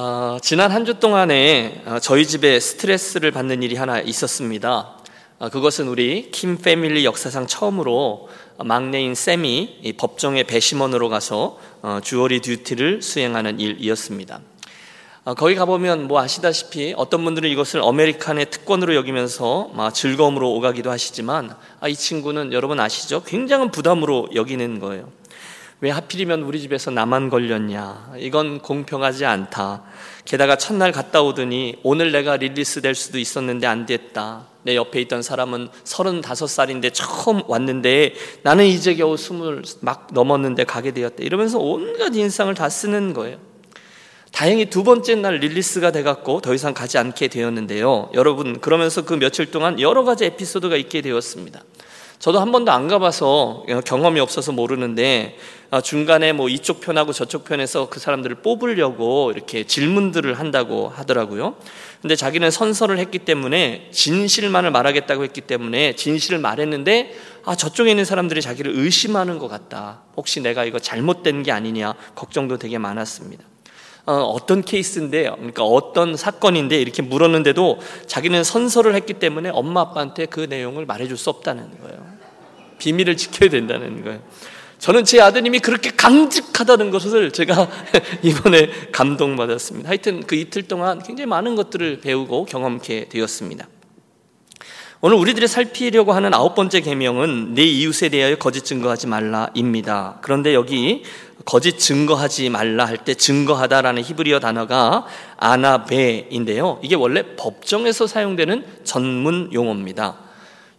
어, 지난 한 주 동안에 어, 저희 집에 스트레스를 받는 일이 하나 있었습니다. 어, 그것은 우리 킴 패밀리 역사상 처음으로 막내인 샘이 법정의 배심원으로 가서 어, 주어리 듀티를 수행하는 일이었습니다. 어, 거기 가보면 뭐 아시다시피 어떤 분들은 이것을 아메리칸의 특권으로 여기면서 즐거움으로 오가기도 하시지만 아, 이 친구는 여러분 아시죠? 굉장한 부담으로 여기는 거예요. 왜 하필이면 우리 집에서 나만 걸렸냐. 이건 공평하지 않다. 게다가 첫날 갔다 오더니 오늘 내가 release 될 수도 있었는데 안 됐다. 내 옆에 있던 사람은 35살인데 처음 왔는데 나는 이제 겨우 스물 막 넘었는데 가게 되었다. 이러면서 온갖 인상을 다 쓰는 거예요. 다행히 두 번째 날 release가 돼갖고 더 이상 가지 않게 되었는데요. 여러분, 그러면서 그 며칠 동안 여러 가지 에피소드가 있게 되었습니다. 저도 한 번도 안 가봐서 경험이 없어서 모르는데 아, 중간에 뭐 이쪽 편하고 저쪽 편에서 그 사람들을 뽑으려고 이렇게 질문들을 한다고 하더라고요. 근데 자기는 선서를 했기 때문에 진실만을 말하겠다고 했기 때문에 진실을 말했는데 아 저쪽에 있는 사람들이 자기를 의심하는 것 같다. 혹시 내가 이거 잘못된 게 아니냐 걱정도 되게 많았습니다. 어, 떤 케이스인데, 그러니까 어떤 사건인데 이렇게 물었는데도 자기는 선서를 했기 때문에 엄마 아빠한테 그 내용을 말해줄 수 없다는 거예요. 비밀을 지켜야 된다는 거예요. 저는 제 아드님이 그렇게 강직하다는 것을 제가 이번에 감동받았습니다. 하여튼 그 이틀 동안 굉장히 많은 것들을 배우고 경험케 되었습니다. 오늘 우리들이 살피려고 하는 아홉 번째 계명은 내 이웃에 대하여 거짓 증거하지 말라입니다. 그런데 여기 거짓 증거하지 말라 할 때 증거하다라는 히브리어 단어가 아나베인데요. 이게 원래 법정에서 사용되는 전문 용어입니다.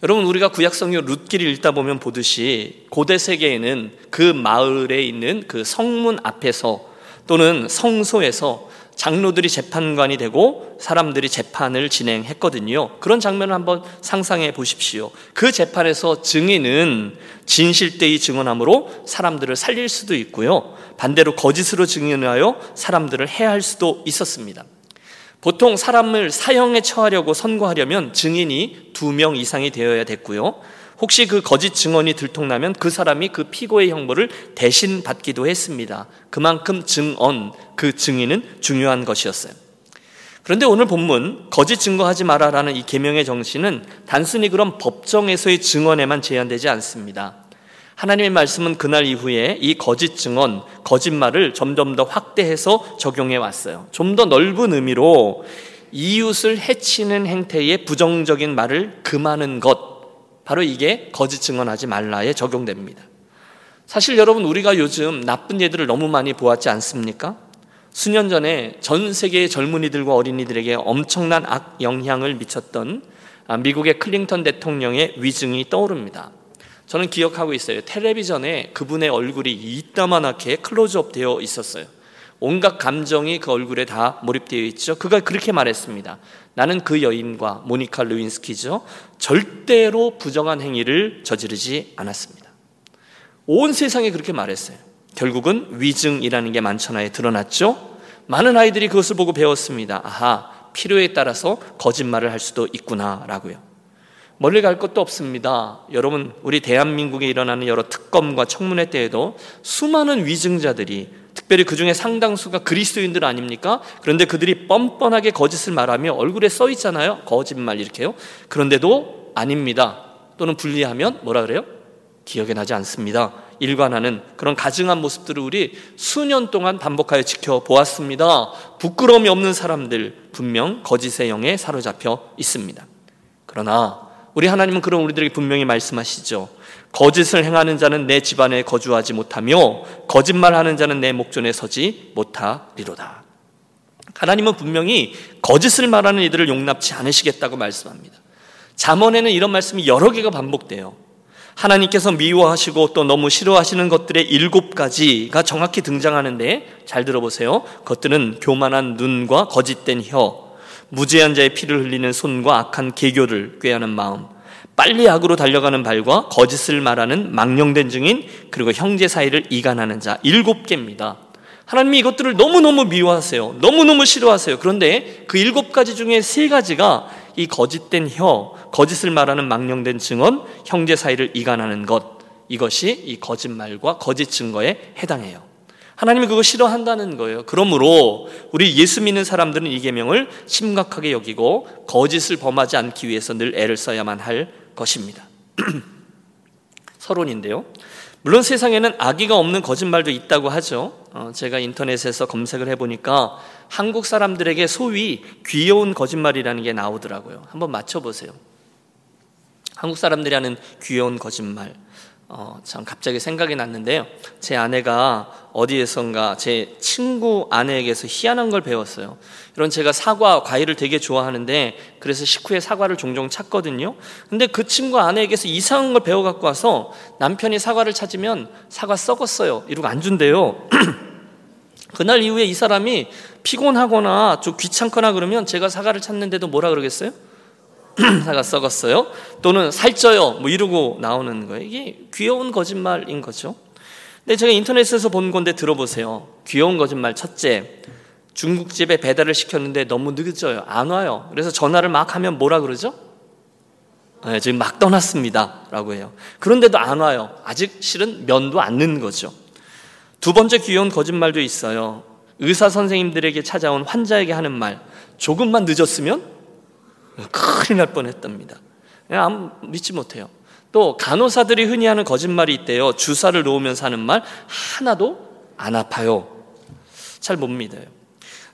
여러분 우리가 구약 성경 룻기를 읽다 보면 보듯이 고대 세계에는 그 마을에 있는 그 성문 앞에서 또는 성소에서 장로들이 재판관이 되고 사람들이 재판을 진행했거든요. 그런 장면을 한번 상상해 보십시오. 그 재판에서 증인은 진실되이 증언함으로 사람들을 살릴 수도 있고요. 반대로 거짓으로 증언하여 사람들을 해할 수도 있었습니다. 보통 사람을 사형에 처하려고 선고하려면 증인이 두 명 이상이 되어야 됐고요. 혹시 그 거짓 증언이 들통나면 그 사람이 그 피고의 형벌을 대신 받기도 했습니다. 그만큼 증언, 그 증인은 중요한 것이었어요. 그런데 오늘 본문 거짓 증거하지 마라라는 이 계명의 정신은 단순히 그런 법정에서의 증언에만 제한되지 않습니다. 하나님의 말씀은 그날 이후에 이 거짓 증언, 거짓말을 점점 더 확대해서 적용해 왔어요. 좀 더 넓은 의미로 이웃을 해치는 행태의 부정적인 말을 금하는 것, 바로 이게 거짓 증언하지 말라에 적용됩니다. 사실 여러분 우리가 요즘 나쁜 예들을 너무 많이 보았지 않습니까? 수년 전에 전 세계의 젊은이들과 어린이들에게 엄청난 악 영향을 미쳤던 아, 미국의 클링턴 대통령의 위증이 떠오릅니다. 저는 기억하고 있어요. 텔레비전에 그분의 얼굴이 이따만하게 클로즈업 되어 있었어요. 온갖 감정이 그 얼굴에 다 몰입되어 있죠. 그가 그렇게 말했습니다. 나는 그 여인과 모니카 루인스키죠. 절대로 부정한 행위를 저지르지 않았습니다. 온 세상에 그렇게 말했어요. 결국은 위증이라는 게 만천하에 드러났죠. 많은 아이들이 그것을 보고 배웠습니다. 아하, 필요에 따라서 거짓말을 할 수도 있구나라고요. 멀리 갈 것도 없습니다. 여러분, 우리 대한민국에 일어나는 여러 특검과 청문회 때에도 수많은 위증자들이 특별히 그 중에 상당수가 그리스도인들 아닙니까? 그런데 그들이 뻔뻔하게 거짓을 말하며 얼굴에 써 있잖아요. 거짓말 이렇게요. 그런데도 아닙니다. 또는 분리하면 뭐라 그래요? 기억에 나지 않습니다. 일관하는 그런 가증한 모습들을 우리 수년 동안 반복하여 지켜보았습니다. 부끄러움이 없는 사람들 분명 거짓의 영에 사로잡혀 있습니다. 그러나 우리 하나님은 그런 우리들에게 분명히 말씀하시죠. 거짓을 행하는 자는 내 집안에 거주하지 못하며 거짓말하는 자는 내 목전에 서지 못하리로다. 하나님은 분명히 거짓을 말하는 이들을 용납치 않으시겠다고 말씀합니다. 잠언에는 이런 말씀이 여러 개가 반복돼요. 하나님께서 미워하시고 또 너무 싫어하시는 것들의 일곱 가지가 정확히 등장하는데 잘 들어보세요. 그것들은 교만한 눈과 거짓된 혀, 무죄한 자의 피를 흘리는 손과 악한 계교를 꾀하는 마음, 빨리 악으로 달려가는 발과 거짓을 말하는 망령된 증인, 그리고 형제 사이를 이간하는 자 일곱 개입니다. 하나님이 이것들을 너무너무 미워하세요. 너무너무 싫어하세요. 그런데 그 일곱 가지 중에 세 가지가 이 거짓된 혀, 거짓을 말하는 망령된 증언, 형제 사이를 이간하는 것, 이것이 이 거짓말과 거짓 증거에 해당해요. 하나님이 그거 싫어한다는 거예요. 그러므로 우리 예수 믿는 사람들은 이 계명을 심각하게 여기고 거짓을 범하지 않기 위해서 늘 애를 써야만 할 것입니다. 서론인데요. 물론 세상에는 악의가 없는 거짓말도 있다고 하죠. 어, 제가 인터넷에서 검색을 해보니까 한국 사람들에게 소위 귀여운 거짓말이라는 게 나오더라고요. 한번 맞춰보세요. 한국 사람들이 하는 귀여운 거짓말. 어, 참 갑자기 생각이 났는데요. 제 아내가 어디에선가 제 친구 아내에게서 희한한 걸 배웠어요. 이런 제가 사과, 과일을 되게 좋아하는데 그래서 식후에 사과를 종종 찾거든요. 근데 그 친구 아내에게서 이상한 걸 배워 갖고 와서 남편이 사과를 찾으면 사과 썩었어요. 이러고 안 준대요. 그날 이후에 이 사람이 피곤하거나 좀 귀찮거나 그러면 제가 사과를 찾는데도 뭐라 그러겠어요? 사과 썩었어요. 또는 살쪄요. 뭐 이러고 나오는 거예요. 이게 귀여운 거짓말인 거죠. 근데 제가 인터넷에서 본 건데 들어보세요. 귀여운 거짓말 첫째. 중국집에 배달을 시켰는데 너무 늦어요. 안 와요. 그래서 전화를 막 하면 뭐라 그러죠? 네, 지금 막 떠났습니다. 라고 해요. 그런데도 안 와요. 아직 실은 면도 안 넣는 거죠. 두 번째 귀여운 거짓말도 있어요. 의사 선생님들에게 찾아온 환자에게 하는 말. 조금만 늦었으면 큰일 날 뻔했답니다. 그냥 믿지 못해요. 또 간호사들이 흔히 하는 거짓말이 있대요. 주사를 놓으면서 하는 말 하나도 안 아파요. 잘 못 믿어요.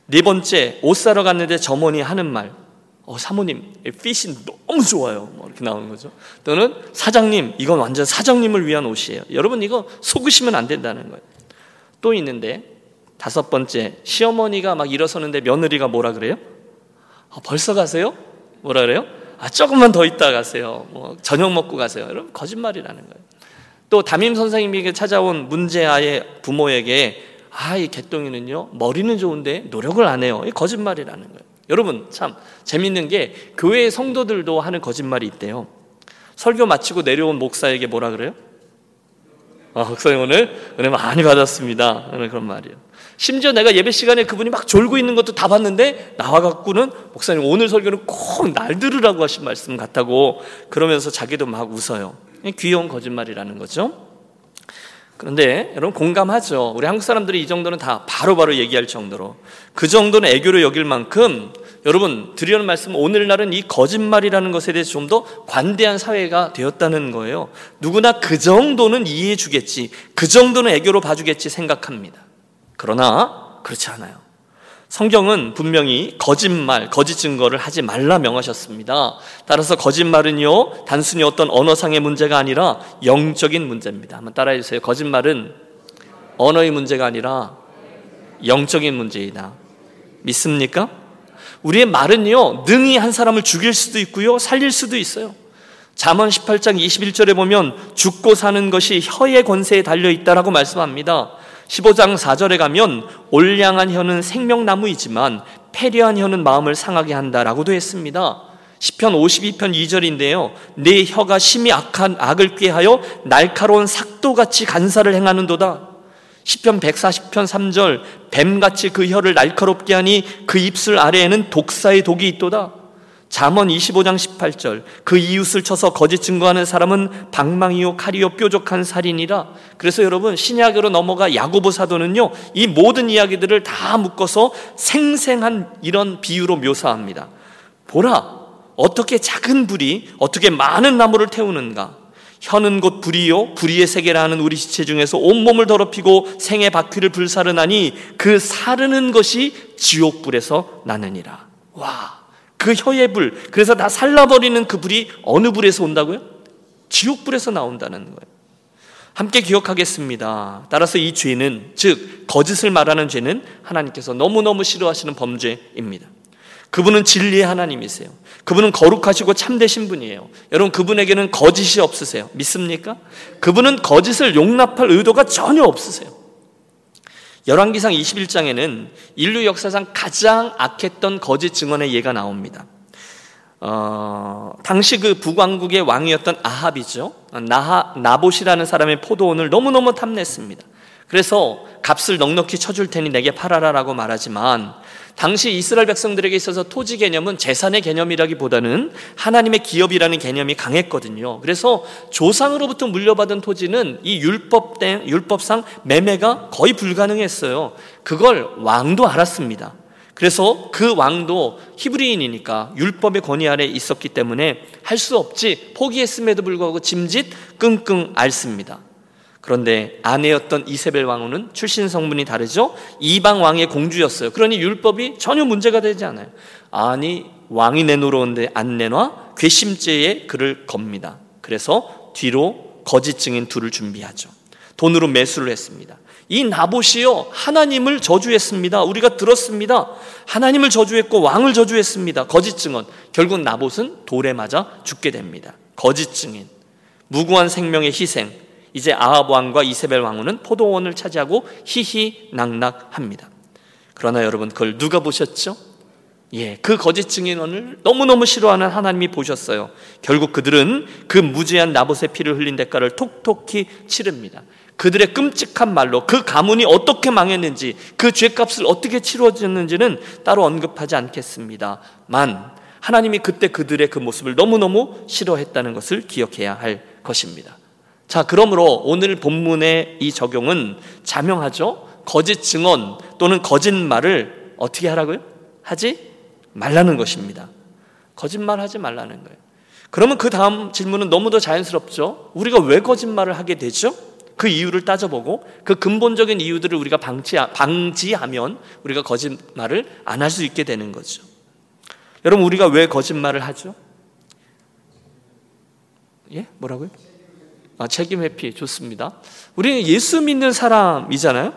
네 번째 옷 사러 갔는데 점원이 하는 말. 어, 사모님, 핏이 너무 좋아요. 뭐 이렇게 나오는 거죠. 또는 사장님, 이건 완전 사장님을 위한 옷이에요. 여러분 이거 속으시면 안 된다는 거예요. 또 있는데 다섯 번째 시어머니가 막 일어서는데 며느리가 뭐라 그래요? 어, 벌써 가세요? 뭐라 그래요? 아, 조금만 더 있다 가세요. 뭐 저녁 먹고 가세요. 여러분 거짓말이라는 거예요. 또 담임 선생님에게 찾아온 문제아의 부모에게 아, 이 개똥이는요, 머리는 좋은데 노력을 안 해요. 이 거짓말이라는 거예요. 여러분, 참, 재밌는 게, 교회 성도들도 하는 거짓말이 있대요. 설교 마치고 내려온 목사에게 뭐라 그래요? 아, 목사님 오늘 은혜 많이 받았습니다. 그런 말이에요. 심지어 내가 예배 시간에 그분이 막 졸고 있는 것도 다 봤는데 나와갖고는 목사님 오늘 설교는 꼭 날 들으라고 하신 말씀 같다고 그러면서 자기도 막 웃어요. 귀여운 거짓말이라는 거죠. 그런데 여러분 공감하죠. 우리 한국 사람들이 이 정도는 다 바로바로 바로 얘기할 정도로 그 정도는 애교로 여길 만큼 여러분 드리는 말씀 오늘날은 이 거짓말이라는 것에 대해서 좀 더 관대한 사회가 되었다는 거예요. 누구나 그 정도는 이해해 주겠지. 그 정도는 애교로 봐주겠지 생각합니다. 그러나 그렇지 않아요. 성경은 분명히 거짓말, 거짓 증거를 하지 말라 명하셨습니다. 따라서 거짓말은요, 단순히 어떤 언어상의 문제가 아니라 영적인 문제입니다. 한번 따라해 주세요. 거짓말은 언어의 문제가 아니라 영적인 문제이다. 믿습니까? 우리의 말은요, 능히 한 사람을 죽일 수도 있고요, 살릴 수도 있어요. 잠언 18장 21절에 보면 죽고 사는 것이 혀의 권세에 달려 있다라고 말씀합니다. 15장 4절에 가면 올량한 혀는 생명나무이지만 패려한 혀는 마음을 상하게 한다라고도 했습니다. 10편 52편 2절인데요. 내 혀가 심히 악한 악을 꾀하여 날카로운 삭도같이 간사를 행하는도다. 10편 140편 3절 뱀같이 그 혀를 날카롭게 하니 그 입술 아래에는 독사의 독이 있도다. 잠언 25장 18절 그 이웃을 쳐서 거짓 증거하는 사람은 방망이요 칼이요 뾰족한 살인이라. 그래서 여러분 신약으로 넘어가 야고보 사도는요 이 모든 이야기들을 다 묶어서 생생한 이런 비유로 묘사합니다. 보라 어떻게 작은 불이 어떻게 많은 나무를 태우는가? 혀는 곧 불이요 불의의 세계라 하는 우리 지체 중에서 온몸을 더럽히고 생의 바퀴를 불사르나니 그 사르는 것이 지옥불에서 나느니라. 와 그 혀의 불, 그래서 다 살라버리는 그 불이 어느 불에서 온다고요? 지옥불에서 나온다는 거예요. 함께 기억하겠습니다. 따라서 이 죄는, 즉, 거짓을 말하는 죄는 하나님께서 너무너무 싫어하시는 범죄입니다. 그분은 진리의 하나님이세요. 그분은 거룩하시고 참되신 분이에요. 여러분, 그분에게는 거짓이 없으세요. 믿습니까? 그분은 거짓을 용납할 의도가 전혀 없으세요. 열왕기상 21장에는 인류 역사상 가장 악했던 거짓 증언의 예가 나옵니다. 어, 당시 그 북왕국의 왕이었던 아합이죠. 나하, 나봇이라는 사람의 포도원을 너무너무 탐냈습니다. 그래서 값을 넉넉히 쳐줄 테니 내게 팔아라라고 말하지만 당시 이스라엘 백성들에게 있어서 토지 개념은 재산의 개념이라기보다는 하나님의 기업이라는 개념이 강했거든요. 그래서 조상으로부터 물려받은 토지는 이 율법 율법상 매매가 거의 불가능했어요. 그걸 왕도 알았습니다. 그래서 그 왕도 히브리인이니까 율법의 권위 아래 있었기 때문에 할 수 없지 포기했음에도 불구하고 짐짓 끙끙 앓습니다. 그런데 아내였던 이세벨 왕후는 출신 성분이 다르죠? 이방 왕의 공주였어요. 그러니 율법이 전혀 문제가 되지 않아요. 아니 왕이 내놓으러오는데 안 내놔 괘씸죄에 그를 겁니다. 그래서 뒤로 거짓 증인 둘을 준비하죠. 돈으로 매수를 했습니다. 이 나봇이요 하나님을 저주했습니다. 우리가 들었습니다. 하나님을 저주했고 왕을 저주했습니다. 거짓 증언. 결국 나봇은 돌에 맞아 죽게 됩니다. 거짓 증인. 무고한 생명의 희생. 이제 아합 왕과 이세벨 왕후는 포도원을 차지하고 희희낙낙합니다. 그러나 여러분 그걸 누가 보셨죠? 예, 그 거짓 증인원을 너무너무 싫어하는 하나님이 보셨어요. 결국 그들은 그 무죄한 나봇의 피를 흘린 대가를 톡톡히 치릅니다. 그들의 끔찍한 말로 그 가문이 어떻게 망했는지 그 죄값을 어떻게 치러졌는지는 따로 언급하지 않겠습니다 만 하나님이 그때 그들의 그 모습을 너무너무 싫어했다는 것을 기억해야 할 것입니다. 자, 그러므로 오늘 본문의 이 적용은 자명하죠? 거짓 증언 또는 거짓말을 어떻게 하라고요? 하지 말라는 것입니다. 거짓말 하지 말라는 거예요. 그러면 그 다음 질문은 너무도 자연스럽죠? 우리가 왜 거짓말을 하게 되죠? 그 이유를 따져보고 그 근본적인 이유들을 우리가 방치, 방지하면 우리가 거짓말을 안 할 수 있게 되는 거죠. 여러분, 우리가 왜 거짓말을 하죠? 예? 뭐라고요? 아, 책임 회피 좋습니다. 우리는 예수 믿는 사람이잖아요.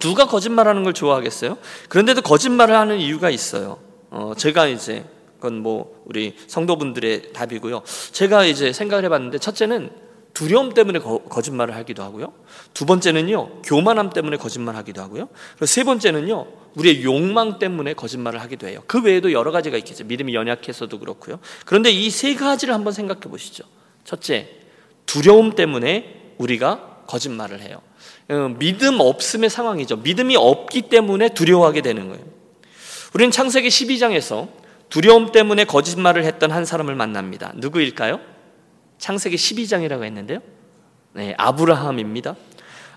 누가 거짓말하는 걸 좋아하겠어요? 그런데도 거짓말을 하는 이유가 있어요. 어, 제가 이제 그건 뭐 우리 성도분들의 답이고요. 제가 이제 생각을 해봤는데 첫째는 두려움 때문에 거, 짓말을 하기도 하고요. 두 번째는요 교만함 때문에 거짓말하기도 하고요. 그리고 세 번째는요 우리의 욕망 때문에 거짓말을 하기도 해요. 그 외에도 여러 가지가 있겠죠. 믿음이 연약해서도 그렇고요. 그런데 이 세 가지를 한번 생각해 보시죠. 첫째 두려움 때문에 우리가 거짓말을 해요. 어, 믿음 없음의 상황이죠. 믿음이 없기 때문에 두려워하게 되는 거예요. 우리는 창세기 12장에서 두려움 때문에 거짓말을 했던 한 사람을 만납니다. 누구일까요? 창세기 12장이라고 했는데요. 네, 아브라함입니다.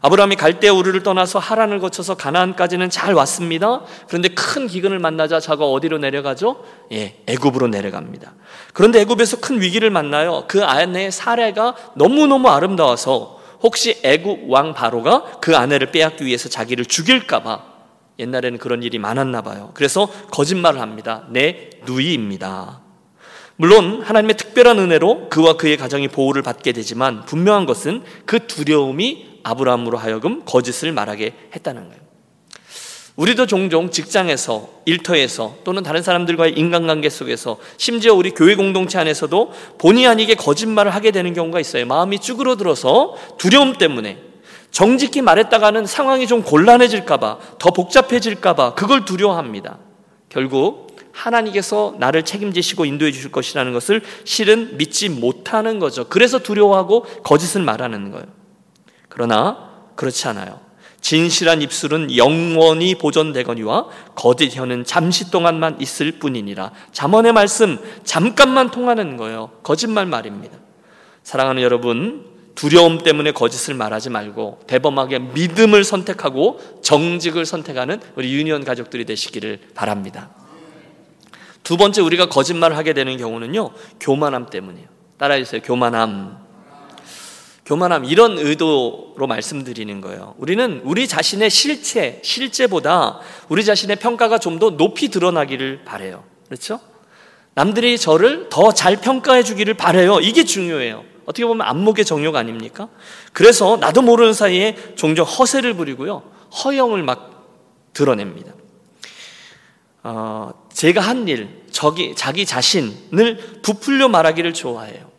아브라함이 갈대아 우르를 떠나서 하란을 거쳐서 가나안까지는 잘 왔습니다. 그런데 큰 기근을 만나자 자가 어디로 내려가죠? 예, 애굽으로 내려갑니다. 그런데 애굽에서 큰 위기를 만나요. 그 아내의 사례가 너무너무 아름다워서 혹시 애굽 왕 바로가 그 아내를 빼앗기 위해서 자기를 죽일까 봐 옛날에는 그런 일이 많았나 봐요. 그래서 거짓말을 합니다. 내 누이입니다. 물론 하나님의 특별한 은혜로 그와 그의 가정이 보호를 받게 되지만 분명한 것은 그 두려움이 아브라함으로 하여금 거짓을 말하게 했다는 거예요. 우리도 종종 직장에서, 일터에서 또는 다른 사람들과의 인간관계 속에서 심지어 우리 교회 공동체 안에서도 본의 아니게 거짓말을 하게 되는 경우가 있어요. 마음이 쭈그러들어서 두려움 때문에 정직히 말했다가는 상황이 좀 곤란해질까봐, 더 복잡해질까봐 그걸 두려워합니다. 결국 하나님께서 나를 책임지시고 인도해 주실 것이라는 것을 실은 믿지 못하는 거죠. 그래서 두려워하고 거짓을 말하는 거예요. 그러나 그렇지 않아요. 진실한 입술은 영원히 보존되거니와 거짓 혀는 잠시 동안만 있을 뿐이니라. 잠언의 말씀 잠깐만 통하는 거예요. 거짓말 말입니다. 사랑하는 여러분, 두려움 때문에 거짓을 말하지 말고 대범하게 믿음을 선택하고 정직을 선택하는 우리 유니온 가족들이 되시기를 바랍니다. 두 번째 우리가 거짓말을 하게 되는 경우는요. 교만함 때문이에요. 따라해 주세요. 교만함. 교만함 이런 의도로 말씀드리는 거예요. 우리는 우리 자신의 실체, 실제보다 우리 자신의 평가가 좀 더 높이 드러나기를 바래요. 그렇죠? 남들이 저를 더 잘 평가해 주기를 바래요. 이게 중요해요. 어떻게 보면 안목의 정욕 아닙니까? 그래서 나도 모르는 사이에 종종 허세를 부리고요. 허영을 막 드러냅니다. 어, 제가 한 일, 저기, 자기 자신을 부풀려 말하기를 좋아해요.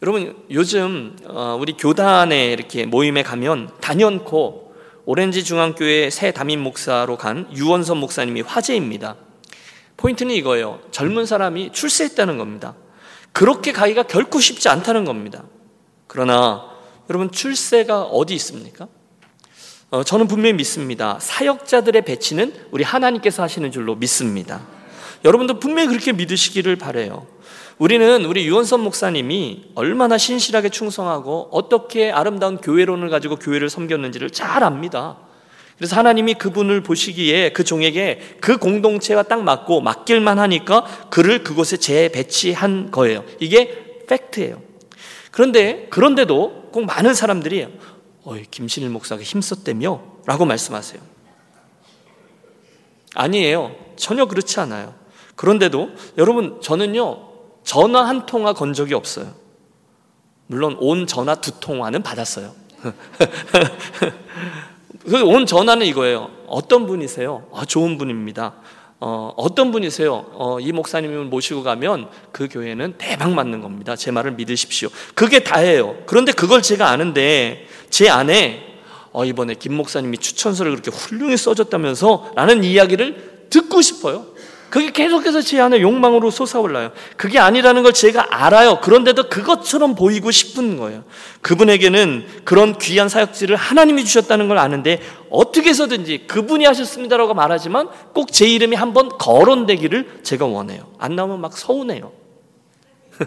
여러분 요즘 어, 우리 교단에 이렇게 모임에 가면 단연코 오렌지 중앙교회 새 담임 목사로 간 유원선 목사님이 화제입니다. 포인트는 이거예요. 젊은 사람이 출세했다는 겁니다. 그렇게 가기가 결코 쉽지 않다는 겁니다. 그러나 여러분 출세가 어디 있습니까? 어, 저는 분명히 믿습니다. 사역자들의 배치는 우리 하나님께서 하시는 줄로 믿습니다. 여러분도 분명히 그렇게 믿으시기를 바래요. 우리는 우리 유원선 목사님이 얼마나 신실하게 충성하고 어떻게 아름다운 교회론을 가지고 교회를 섬겼는지를 잘 압니다. 그래서 하나님이 그분을 보시기에 그 종에게 그 공동체와 딱 맞고 맡길만 하니까 그를 그곳에 재배치한 거예요. 이게 팩트예요. 그런데 그런데도 꼭 많은 사람들이 어이, 김신일 목사가 힘썼다며? 라고 말씀하세요. 아니에요. 전혀 그렇지 않아요. 그런데도 여러분 저는요 전화 한 통화 건 적이 없어요. 물론 온 전화 두 통화는 받았어요. 그온 전화는 이거예요. 어떤 분이세요? 아, 좋은 분입니다. 어, 어떤 분이세요? 어, 이 목사님을 모시고 가면 그 교회는 대박 맞는 겁니다. 제 말을 믿으십시오. 그게 다예요. 그런데 그걸 제가 아는데 제 안에 어, 이번에 김 목사님이 추천서를 그렇게 훌륭히 써줬다면서 라는 이야기를 듣고 싶어요. 그게 계속해서 제 안에 욕망으로 솟아올라요. 그게 아니라는 걸 제가 알아요. 그런데도 그것처럼 보이고 싶은 거예요. 그분에게는 그런 귀한 사역지를 하나님이 주셨다는 걸 아는데 어떻게 해서든지 그분이 하셨습니다라고 말하지만 꼭 제 이름이 한번 거론되기를 제가 원해요. 안 나오면 막 서운해요.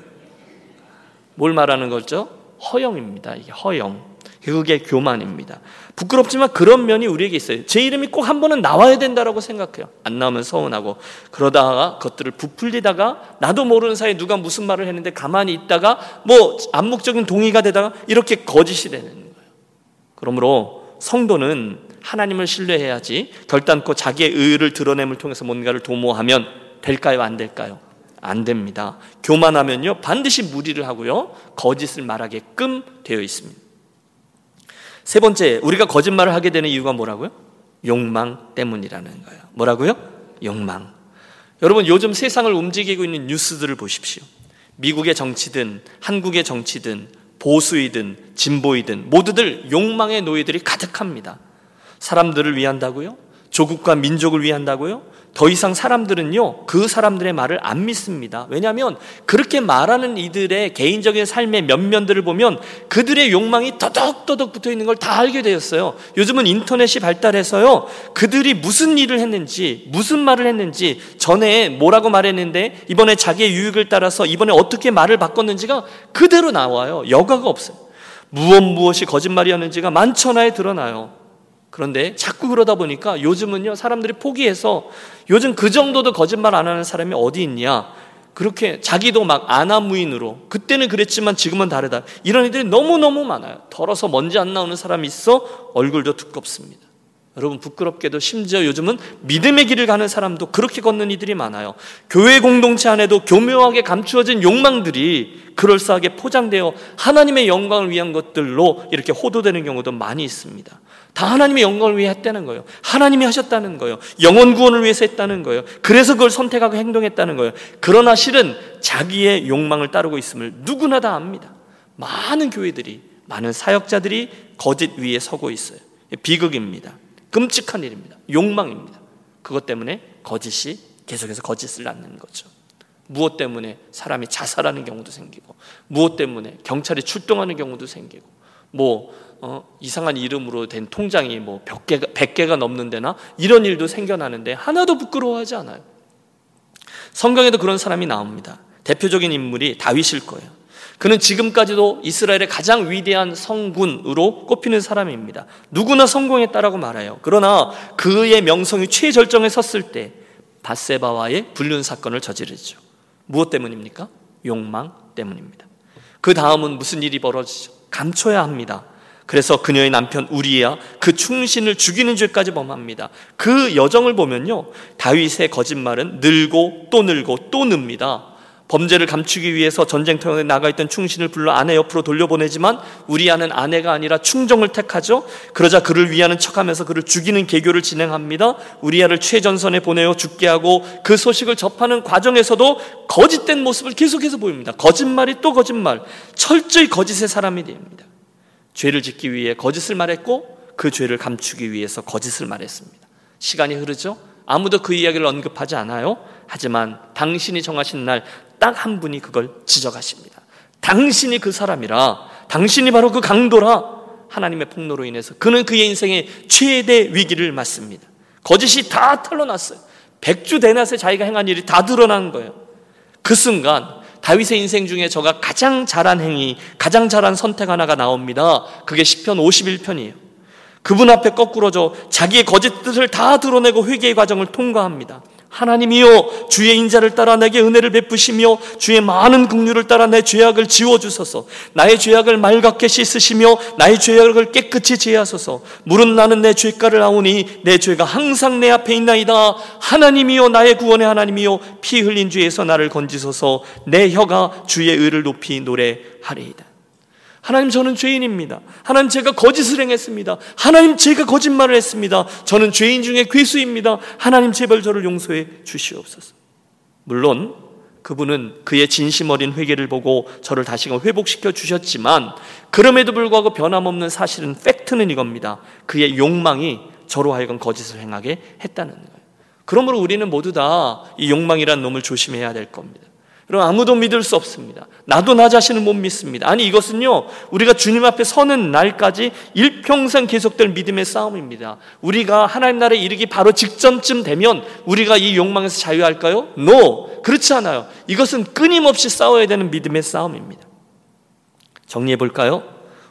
뭘 말하는 거죠? 허영입니다. 이게 허영. 그게 교만입니다. 부끄럽지만 그런 면이 우리에게 있어요. 제 이름이 꼭 한 번은 나와야 된다라고 생각해요. 안 나오면 서운하고 그러다가 그것들을 부풀리다가 나도 모르는 사이에 누가 무슨 말을 했는데 가만히 있다가 뭐 암묵적인 동의가 되다가 이렇게 거짓이 되는 거예요. 그러므로 성도는 하나님을 신뢰해야지 결단코 자기의 의를 드러냄을 통해서 뭔가를 도모하면 될까요? 안 될까요? 안 됩니다. 교만하면요 반드시 무리를 하고요 거짓을 말하게끔 되어 있습니다. 세 번째, 우리가 거짓말을 하게 되는 이유가 뭐라고요? 욕망 때문이라는 거예요. 뭐라고요? 욕망. 여러분, 요즘 세상을 움직이고 있는 뉴스들을 보십시오. 미국의 정치든, 한국의 정치든, 보수이든, 진보이든, 모두들 욕망의 노예들이 가득합니다. 사람들을 위한다고요? 조국과 민족을 위한다고요? 더 이상 사람들은요, 그 사람들의 말을 안 믿습니다. 왜냐하면 그렇게 말하는 이들의 개인적인 삶의 면면들을 보면 그들의 욕망이 더덕더덕 붙어 있는 걸 다 알게 되었어요. 요즘은 인터넷이 발달해서요, 그들이 무슨 일을 했는지, 무슨 말을 했는지, 전에 뭐라고 말했는데, 이번에 자기의 유익을 따라서 이번에 어떻게 말을 바꿨는지가 그대로 나와요. 여가가 없어요. 무엇 무엇이 거짓말이었는지가 만천하에 드러나요. 그런데 자꾸 그러다 보니까 요즘은요, 사람들이 포기해서 요즘 그 정도도 거짓말 안 하는 사람이 어디 있냐? 그렇게 자기도 막 아나무인으로 그때는 그랬지만 지금은 다르다. 이런 애들이 너무너무 많아요. 덜어서 먼지 안 나오는 사람이 있어 얼굴도 두껍습니다. 여러분 부끄럽게도 심지어 요즘은 믿음의 길을 가는 사람도 그렇게 걷는 이들이 많아요. 교회 공동체 안에도 교묘하게 감추어진 욕망들이 그럴싸하게 포장되어 하나님의 영광을 위한 것들로 이렇게 호도되는 경우도 많이 있습니다. 다 하나님의 영광을 위해 했다는 거예요. 하나님이 하셨다는 거예요. 영원 구원을 위해서 했다는 거예요. 그래서 그걸 선택하고 행동했다는 거예요. 그러나 실은 자기의 욕망을 따르고 있음을 누구나 다 압니다. 많은 교회들이, 많은 사역자들이 거짓 위에 서고 있어요. 비극입니다. 끔찍한 일입니다. 욕망입니다. 그것 때문에 거짓이 계속해서 거짓을 낳는 거죠. 무엇 때문에 사람이 자살하는 경우도 생기고, 무엇 때문에 경찰이 출동하는 경우도 생기고, 뭐 어, 이상한 이름으로 된 통장이 뭐 100개가, 100개가 넘는 데나 이런 일도 생겨나는데 하나도 부끄러워하지 않아요. 성경에도 그런 사람이 나옵니다. 대표적인 인물이 다윗일 거예요. 그는 지금까지도 이스라엘의 가장 위대한 성군으로 꼽히는 사람입니다. 누구나 성공했다라고 말해요. 그러나 그의 명성이 최절정에 섰을 때 바세바와의 불륜 사건을 저지르죠. 무엇 때문입니까? 욕망 때문입니다. 그 다음은 무슨 일이 벌어지죠? 감춰야 합니다. 그래서 그녀의 남편 우리야 그 충신을 죽이는 죄까지 범합니다. 그 여정을 보면요. 다윗의 거짓말은 늘고 또 늘고 또 늡니다. 범죄를 감추기 위해서 전쟁터에 나가 있던 충신을 불러 아내 옆으로 돌려보내지만 우리아는 아내가 아니라 충정을 택하죠. 그러자 그를 위하는 척하면서 그를 죽이는 계교를 진행합니다. 우리아를 최전선에 보내어 죽게 하고 그 소식을 접하는 과정에서도 거짓된 모습을 계속해서 보입니다. 거짓말이 또 거짓말, 철저히 거짓의 사람이 됩니다. 죄를 짓기 위해 거짓을 말했고 그 죄를 감추기 위해서 거짓을 말했습니다. 시간이 흐르죠. 아무도 그 이야기를 언급하지 않아요. 하지만 당신이 정하신 날 딱 한 분이 그걸 지적하십니다. 당신이 그 사람이라, 당신이 바로 그 강도라 하나님의 폭로로 인해서 그는 그의 인생의 최대 위기를 맞습니다. 거짓이 다 털러났어요. 백주 대낮에 자기가 행한 일이 다 드러난 거예요. 그 순간 다윗의 인생 중에 저가 가장 잘한 행위, 가장 잘한 선택 하나가 나옵니다. 그게 10편 51편이에요. 그분 앞에 거꾸로져 자기의 거짓 뜻을 다 드러내고 회개의 과정을 통과합니다. 하나님이여 주의 인자를 따라 내게 은혜를 베푸시며 주의 많은 긍휼을 따라 내 죄악을 지워 주소서. 나의 죄악을 맑게 씻으시며 나의 죄악을 깨끗이 제하소서. 물은 나는 내 죄가를 아오니 내 죄가 항상 내 앞에 있나이다. 하나님이여 나의 구원의 하나님이여 피 흘린 죄에서 나를 건지소서. 내 혀가 주의 의를 높이 노래하리이다. 하나님 저는 죄인입니다. 하나님 제가 거짓을 행했습니다. 하나님 제가 거짓말을 했습니다. 저는 죄인 중에 괴수입니다. 하나님 제발 저를 용서해 주시옵소서. 물론 그분은 그의 진심 어린 회개를 보고 저를 다시금 회복시켜 주셨지만 그럼에도 불구하고 변함없는 사실은 팩트는 이겁니다. 그의 욕망이 저로 하여금 거짓을 행하게 했다는 거예요. 그러므로 우리는 모두 다 이 욕망이란 놈을 조심해야 될 겁니다. 여러분 아무도 믿을 수 없습니다. 나도 나 자신을 못 믿습니다. 아니 이것은요 우리가 주님 앞에 서는 날까지 일평생 계속될 믿음의 싸움입니다. 우리가 하나님 나라에 이르기 바로 직전쯤 되면 우리가 이 욕망에서 자유할까요? No 그렇지 않아요. 이것은 끊임없이 싸워야 되는 믿음의 싸움입니다. 정리해 볼까요?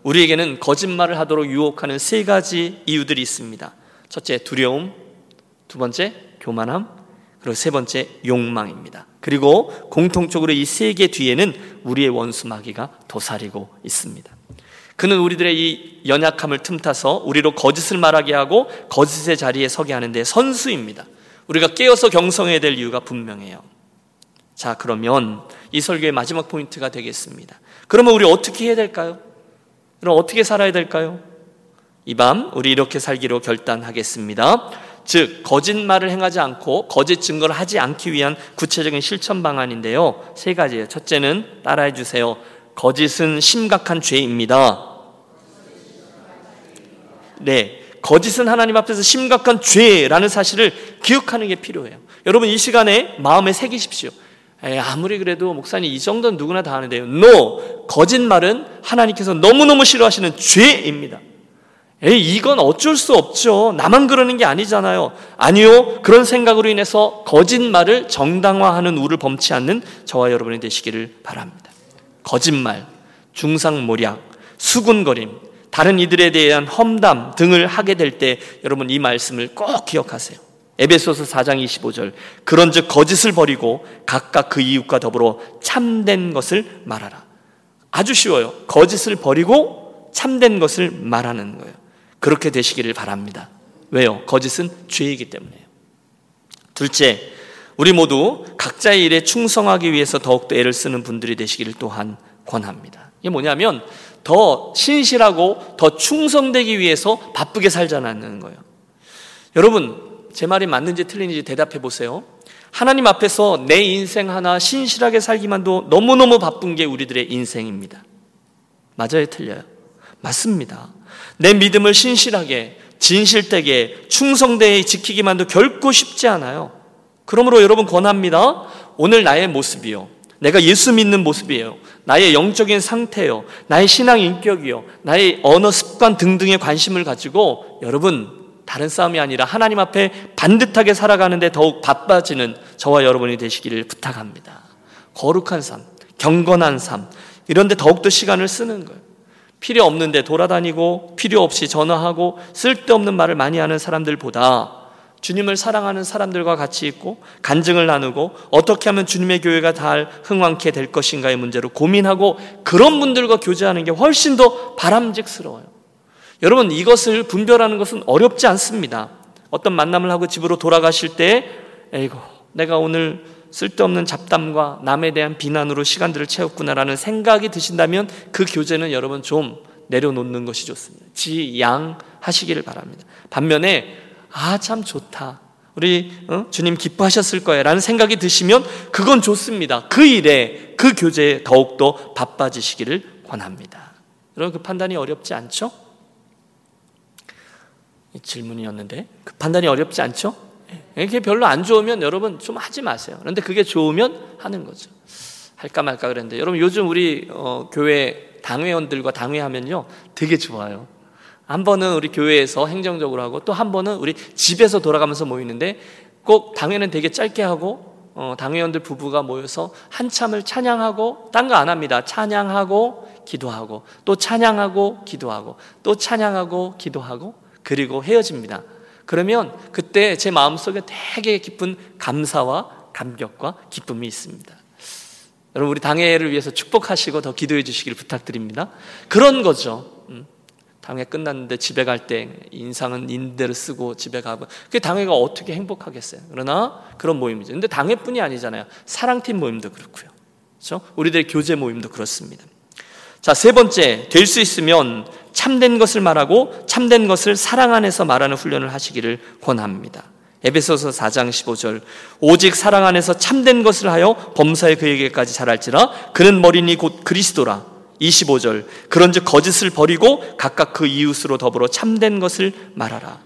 우리에게는 거짓말을 하도록 유혹하는 세 가지 이유들이 있습니다. 첫째 두려움, 두 번째 교만함, 그리고 세 번째 욕망입니다. 그리고 공통적으로 이 세 개 뒤에는 우리의 원수 마귀가 도사리고 있습니다. 그는 우리들의 이 연약함을 틈타서 우리로 거짓을 말하게 하고 거짓의 자리에 서게 하는데 선수입니다. 우리가 깨어서 경성해야 될 이유가 분명해요. 자, 그러면 이 설교의 마지막 포인트가 되겠습니다. 그러면 우리 어떻게 해야 될까요? 그럼 어떻게 살아야 될까요? 이 밤 우리 이렇게 살기로 결단하겠습니다. 즉 거짓말을 행하지 않고 거짓 증거를 하지 않기 위한 구체적인 실천 방안인데요. 세 가지예요. 첫째는 따라해 주세요. 거짓은 심각한 죄입니다. 네. 거짓은 하나님 앞에서 심각한 죄라는 사실을 기억하는 게 필요해요. 여러분 이 시간에 마음에 새기십시오. 에이, 아무리 그래도 목사님 이 정도는 누구나 다 하는데요. No! 거짓말은 하나님께서 너무너무 싫어하시는 죄입니다. 에이, 이건 어쩔 수 없죠. 나만 그러는 게 아니잖아요. 아니요. 그런 생각으로 인해서 거짓말을 정당화하는 우를 범치 않는 저와 여러분이 되시기를 바랍니다. 거짓말, 중상모략, 수군거림, 다른 이들에 대한 험담 등을 하게 될 때 여러분 이 말씀을 꼭 기억하세요. 에베소서 4장 25절. 그런즉 거짓을 버리고 각각 그 이웃과 더불어 참된 것을 말하라. 아주 쉬워요. 거짓을 버리고 참된 것을 말하는 거예요. 그렇게 되시기를 바랍니다. 왜요? 거짓은 죄이기 때문에요. 둘째, 우리 모두 각자의 일에 충성하기 위해서 더욱더 애를 쓰는 분들이 되시기를 또한 권합니다. 이게 뭐냐면 더 신실하고 더 충성되기 위해서 바쁘게 살자는 거예요. 여러분, 제 말이 맞는지 틀린지 대답해 보세요. 하나님 앞에서 내 인생 하나 신실하게 살기만도 너무너무 바쁜 게 우리들의 인생입니다. 맞아요, 틀려요? 맞습니다. 내 믿음을 신실하게, 진실되게, 충성되게 지키기만도 결코 쉽지 않아요. 그러므로 여러분 권합니다. 오늘 나의 모습이요. 내가 예수 믿는 모습이에요. 나의 영적인 상태요. 나의 신앙 인격이요. 나의 언어 습관 등등에 관심을 가지고 여러분 다른 싸움이 아니라 하나님 앞에 반듯하게 살아가는데 더욱 바빠지는 저와 여러분이 되시기를 부탁합니다. 거룩한 삶, 경건한 삶, 이런데 더욱더 시간을 쓰는 거예요. 필요 없는데 돌아다니고 필요 없이 전화하고 쓸데없는 말을 많이 하는 사람들보다 주님을 사랑하는 사람들과 같이 있고 간증을 나누고 어떻게 하면 주님의 교회가 잘 흥왕케 될 것인가의 문제로 고민하고 그런 분들과 교제하는 게 훨씬 더 바람직스러워요. 여러분 이것을 분별하는 것은 어렵지 않습니다. 어떤 만남을 하고 집으로 돌아가실 때 에이고 내가 오늘 쓸데없는 잡담과 남에 대한 비난으로 시간들을 채웠구나라는 생각이 드신다면 그 교제는 여러분 좀 내려놓는 것이 좋습니다. 지양하시기를 바랍니다. 반면에 아 참 좋다. 우리 어? 주님 기뻐하셨을 거야라는 생각이 드시면 그건 좋습니다. 그 일에 그 교제에 더욱더 바빠지시기를 권합니다. 여러분 그 판단이 어렵지 않죠? 질문이었는데 그 판단이 어렵지 않죠? 이게 별로 안 좋으면 여러분 좀 하지 마세요. 그런데 그게 좋으면 하는 거죠. 할까 말까 그랬는데 여러분 요즘 우리 어, 교회 당회원들과 당회하면요 되게 좋아요. 한 번은 우리 교회에서 행정적으로 하고 또 한 번은 우리 집에서 돌아가면서 모이는데 꼭 당회는 되게 짧게 하고 어, 당회원들 부부가 모여서 한참을 찬양하고 딴 거 안 합니다. 찬양하고 기도하고 또 찬양하고 기도하고 또 찬양하고 기도하고 그리고 헤어집니다. 그러면 그때 제 마음속에 되게 깊은 감사와 감격과 기쁨이 있습니다. 여러분 우리 당회를 위해서 축복하시고 더 기도해 주시길 부탁드립니다. 그런 거죠. 음. 당회 끝났는데 집에 갈 때 인상은 인대로 쓰고 집에 가고 그 당회가 어떻게 행복하겠어요. 그러나 그런 모임이죠. 근데 당회뿐이 아니잖아요. 사랑팀 모임도 그렇고요. 그렇죠? 우리들의 교제 모임도 그렇습니다. 자, 세 번째, 될 수 있으면 참된 것을 말하고 참된 것을 사랑 안에서 말하는 훈련을 하시기를 권합니다. 에베소서 4장 15절 오직 사랑 안에서 참된 것을 하여 범사에 그에게까지 자랄지라 그는 머리니 곧 그리스도라. 25절 그런즉 거짓을 버리고 각각 그 이웃으로 더불어 참된 것을 말하라.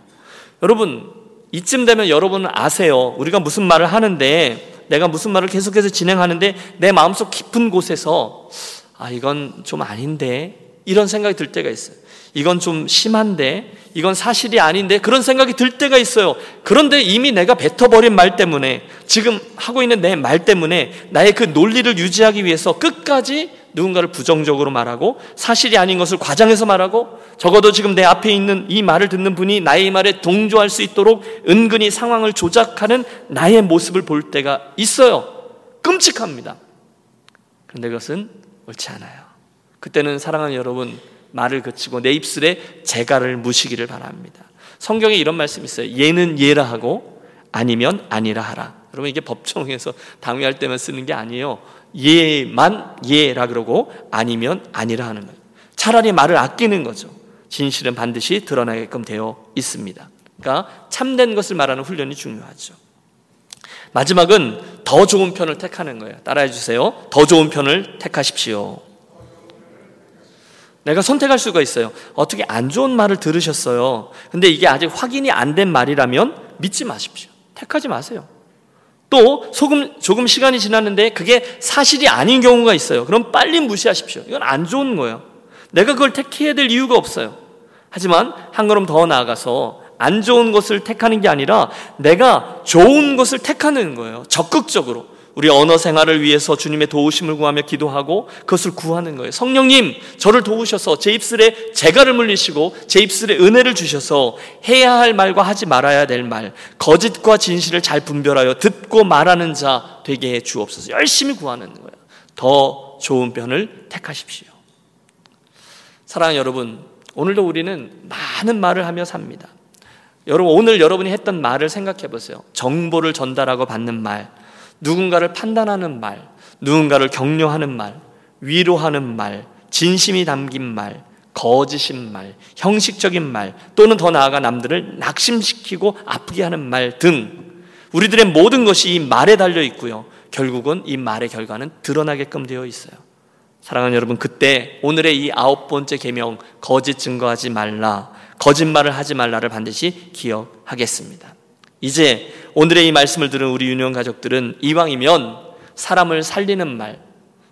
여러분 이쯤 되면 여러분은 아세요. 우리가 무슨 말을 하는데 내가 무슨 말을 계속해서 진행하는데 내 마음속 깊은 곳에서 아, 이건 좀 아닌데 이런 생각이 들 때가 있어요. 이건 좀 심한데 이건 사실이 아닌데 그런 생각이 들 때가 있어요. 그런데 이미 내가 뱉어버린 말 때문에 지금 하고 있는 내 말 때문에 나의 그 논리를 유지하기 위해서 끝까지 누군가를 부정적으로 말하고 사실이 아닌 것을 과장해서 말하고 적어도 지금 내 앞에 있는 이 말을 듣는 분이 나의 말에 동조할 수 있도록 은근히 상황을 조작하는 나의 모습을 볼 때가 있어요. 끔찍합니다. 그런데 그것은 옳지 않아요. 그때는 사랑하는 여러분 말을 그치고 내 입술에 재갈을 무시기를 바랍니다. 성경에 이런 말씀이 있어요. 예는 예라 하고 아니면 아니라 하라. 여러분 이게 법정에서 당위할 때만 쓰는 게 아니에요. 예만 예라 그러고 아니면 아니라 하는 거예요. 차라리 말을 아끼는 거죠. 진실은 반드시 드러나게끔 되어 있습니다. 그러니까 참된 것을 말하는 훈련이 중요하죠. 마지막은 더 좋은 편을 택하는 거예요. 따라해 주세요. 더 좋은 편을 택하십시오. 내가 선택할 수가 있어요. 어떻게 안 좋은 말을 들으셨어요. 근데 이게 아직 확인이 안 된 말이라면 믿지 마십시오. 택하지 마세요. 또 조금 조금 시간이 지났는데 그게 사실이 아닌 경우가 있어요. 그럼 빨리 무시하십시오. 이건 안 좋은 거예요. 내가 그걸 택해야 될 이유가 없어요. 하지만 한 걸음 더 나아가서 안 좋은 것을 택하는 게 아니라 내가 좋은 것을 택하는 거예요. 적극적으로. 우리 언어 생활을 위해서 주님의 도우심을 구하며 기도하고 그것을 구하는 거예요. 성령님, 저를 도우셔서 제 입술에 재갈을 물리시고 제 입술에 은혜를 주셔서 해야 할 말과 하지 말아야 될 말, 거짓과 진실을 잘 분별하여 듣고 말하는 자 되게 해 주옵소서. 열심히 구하는 거예요. 더 좋은 편을 택하십시오. 사랑하는 여러분, 오늘도 우리는 많은 말을 하며 삽니다. 여러분, 오늘 여러분이 했던 말을 생각해 보세요. 정보를 전달하고 받는 말, 누군가를 판단하는 말, 누군가를 격려하는 말, 위로하는 말, 진심이 담긴 말, 거짓인 말, 형식적인 말, 또는 더 나아가 남들을 낙심시키고 아프게 하는 말 등 우리들의 모든 것이 이 말에 달려 있고요. 결국은 이 말의 결과는 드러나게끔 되어 있어요. 사랑하는 여러분, 그때 오늘의 이 아홉 번째 계명 거짓 증거하지 말라, 거짓말을 하지 말라를 반드시 기억하겠습니다. 이제 오늘의 이 말씀을 들은 우리 유년 가족들은 이왕이면 사람을 살리는 말,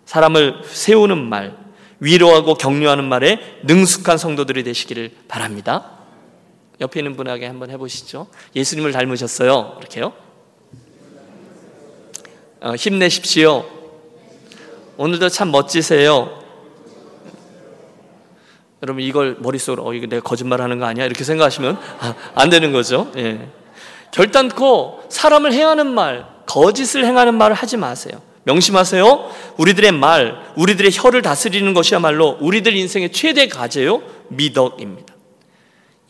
사람을 세우는 말, 위로하고 격려하는 말에 능숙한 성도들이 되시기를 바랍니다. 옆에 있는 분에게 한번 해보시죠. 예수님을 닮으셨어요. 이렇게요. 어, 힘내십시오. 오늘도 참 멋지세요. 여러분 이걸 머릿속으로 어 이거 내가 거짓말하는 거 아니야 이렇게 생각하시면 아, 안 되는 거죠. 예. 결단코 사람을 해하는 말, 거짓을 행하는 말을 하지 마세요. 명심하세요. 우리들의 말, 우리들의 혀를 다스리는 것이야말로 우리들 인생의 최대 과제요, 미덕입니다.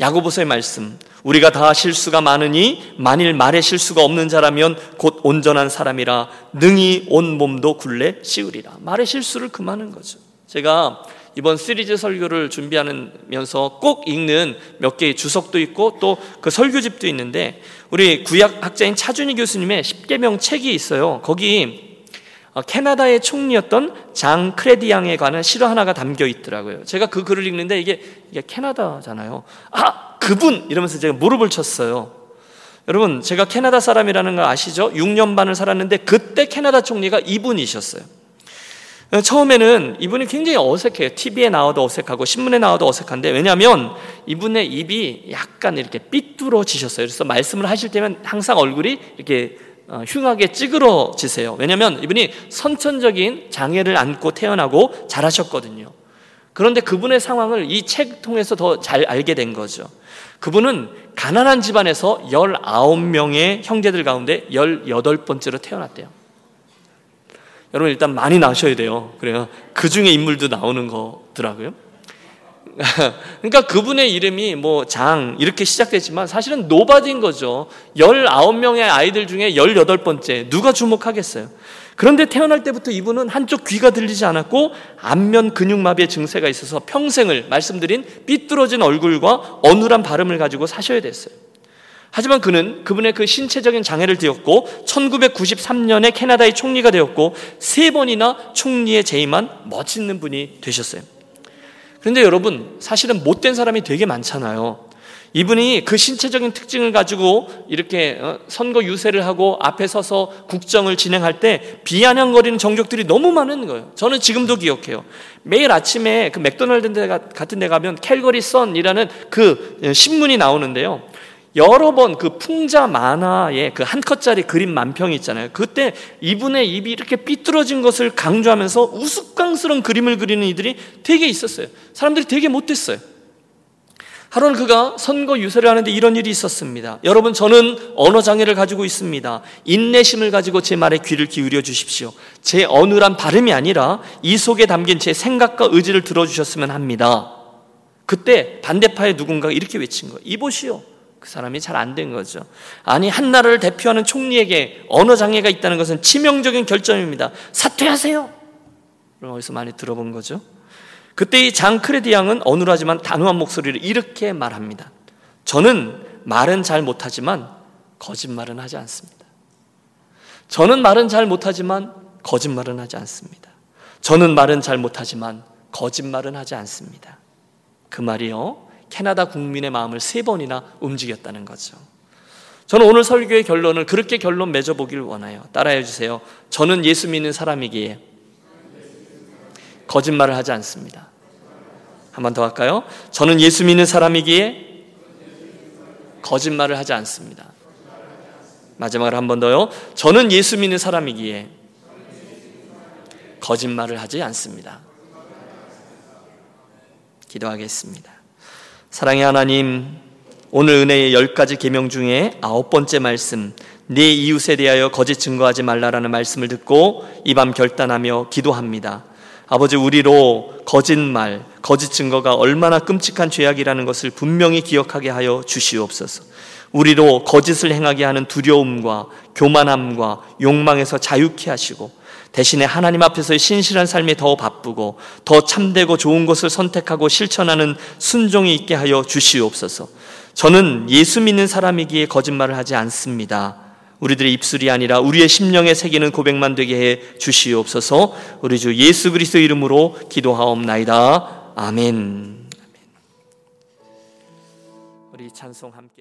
야고보서의 말씀, 우리가 다 실수가 많으니 만일 말에 실수가 없는 자라면 곧 온전한 사람이라 능히 온 몸도 굴레 씌우리라. 말의 실수를 금하는 거죠. 제가 이번 시리즈 설교를 준비하면서 꼭 읽는 몇 개의 주석도 있고 또 그 설교집도 있는데 우리 구약 학자인 차준희 교수님의 10개명 책이 있어요. 거기 어, 캐나다의 총리였던 장 크레디앙에 관한 실화 하나가 담겨 있더라고요. 제가 그 글을 읽는데 이게, 이게 캐나다잖아요. 아, 그분! 이러면서 제가 무릎을 쳤어요. 여러분, 제가 캐나다 사람이라는 걸 아시죠? 6년 반을 살았는데 그때 캐나다 총리가 이분이셨어요. 처음에는 이분이 굉장히 어색해요. TV에 나와도 어색하고 신문에 나와도 어색한데 왜냐하면 이분의 입이 약간 이렇게 삐뚤어지셨어요. 그래서 말씀을 하실 때면 항상 얼굴이 이렇게 어, 흉하게 찌그러지세요. 왜냐하면 이분이 선천적인 장애를 안고 태어나고 자라셨거든요. 그런데 그분의 상황을 이 책 통해서 더 잘 알게 된 거죠. 그분은 가난한 집안에서 19명의 형제들 가운데 18번째로 태어났대요. 여러분 일단 많이 나셔야 돼요. 그래요. 그 중에 인물도 나오는 거더라고요. 그러니까 그분의 이름이 뭐 장 이렇게 시작됐지만 사실은 nobody인 거죠. 19명의 아이들 중에 18번째. 누가 주목하겠어요? 그런데 태어날 때부터 이분은 한쪽 귀가 들리지 않았고 안면 근육마비의 증세가 있어서 평생을 말씀드린 삐뚤어진 얼굴과 어눌한 발음을 가지고 사셔야 됐어요. 하지만 그는 그분의 그 신체적인 장애를 띄었고 1993년에 캐나다의 총리가 되었고 세 번이나 총리에 재임한 멋있는 분이 되셨어요. 그런데 여러분 사실은 못된 사람이 되게 많잖아요. 이분이 그 신체적인 특징을 가지고 이렇게 어, 선거 유세를 하고 앞에 서서 국정을 진행할 때 비아냥거리는 정족들이 너무 많은 거예요. 저는 지금도 기억해요. 매일 아침에 그 맥도날드 같은 데 가면 캘거리 선이라는 그 신문이 나오는데요. 여러 번 그 풍자 만화의 그 한 컷짜리 그림 만평이 있잖아요. 그때 이분의 입이 이렇게 삐뚤어진 것을 강조하면서 우스꽝스러운 그림을 그리는 이들이 되게 있었어요. 사람들이 되게 못됐어요. 하루는 그가 선거 유세를 하는데 이런 일이 있었습니다. 여러분, 저는 언어 장애를 가지고 있습니다. 인내심을 가지고 제 말에 귀를 기울여 주십시오. 제 어눌한 발음이 아니라 이 속에 담긴 제 생각과 의지를 들어주셨으면 합니다. 그때 반대파의 누군가가 이렇게 외친 거예요. 이보시오. 그 사람이 잘 안 된 거죠. 아니, 한 나라를 대표하는 총리에게 언어 장애가 있다는 것은 치명적인 결정입니다. 사퇴하세요! 그럼 어디서 많이 들어본 거죠? 그때 이 장크레디 양은 어눌하지만 단호한 목소리를 이렇게 말합니다. 저는 말은 잘 못하지만 거짓말은 하지 않습니다. 저는 말은 잘 못하지만 거짓말은 하지 않습니다. 저는 말은 잘 못하지만 거짓말은 하지 않습니다. 그 말이요. 캐나다 국민의 마음을 세 번이나 움직였다는 거죠. 저는 오늘 설교의 결론을 그렇게 결론 맺어보길 원해요. 따라해 주세요. 저는 예수 믿는 사람이기에 거짓말을 하지 않습니다. 한 번 더 할까요? 저는 예수 믿는 사람이기에 거짓말을 하지 않습니다. 마지막으로 한 번 더요. 저는 예수 믿는 사람이기에 거짓말을 하지 않습니다. 기도하겠습니다. 사랑의 하나님, 오늘 은혜의 열 가지 계명 중에 아홉 번째 말씀, 네 이웃에 대하여 거짓 증거하지 말라라는 말씀을 듣고 이 밤 결단하며 기도합니다. 아버지 우리로 거짓말, 거짓 증거가 얼마나 끔찍한 죄악이라는 것을 분명히 기억하게 하여 주시옵소서. 우리로 거짓을 행하게 하는 두려움과 교만함과 욕망에서 자유케 하시고 대신에 하나님 앞에서의 신실한 삶이 더 바쁘고 더 참되고 좋은 것을 선택하고 실천하는 순종이 있게 하여 주시옵소서. 저는 예수 믿는 사람이기에 거짓말을 하지 않습니다. 우리들의 입술이 아니라 우리의 심령에 새기는 고백만 되게 해 주시옵소서. 우리 주 예수 그리스도 이름으로 기도하옵나이다. 아멘. 우리 찬송 함께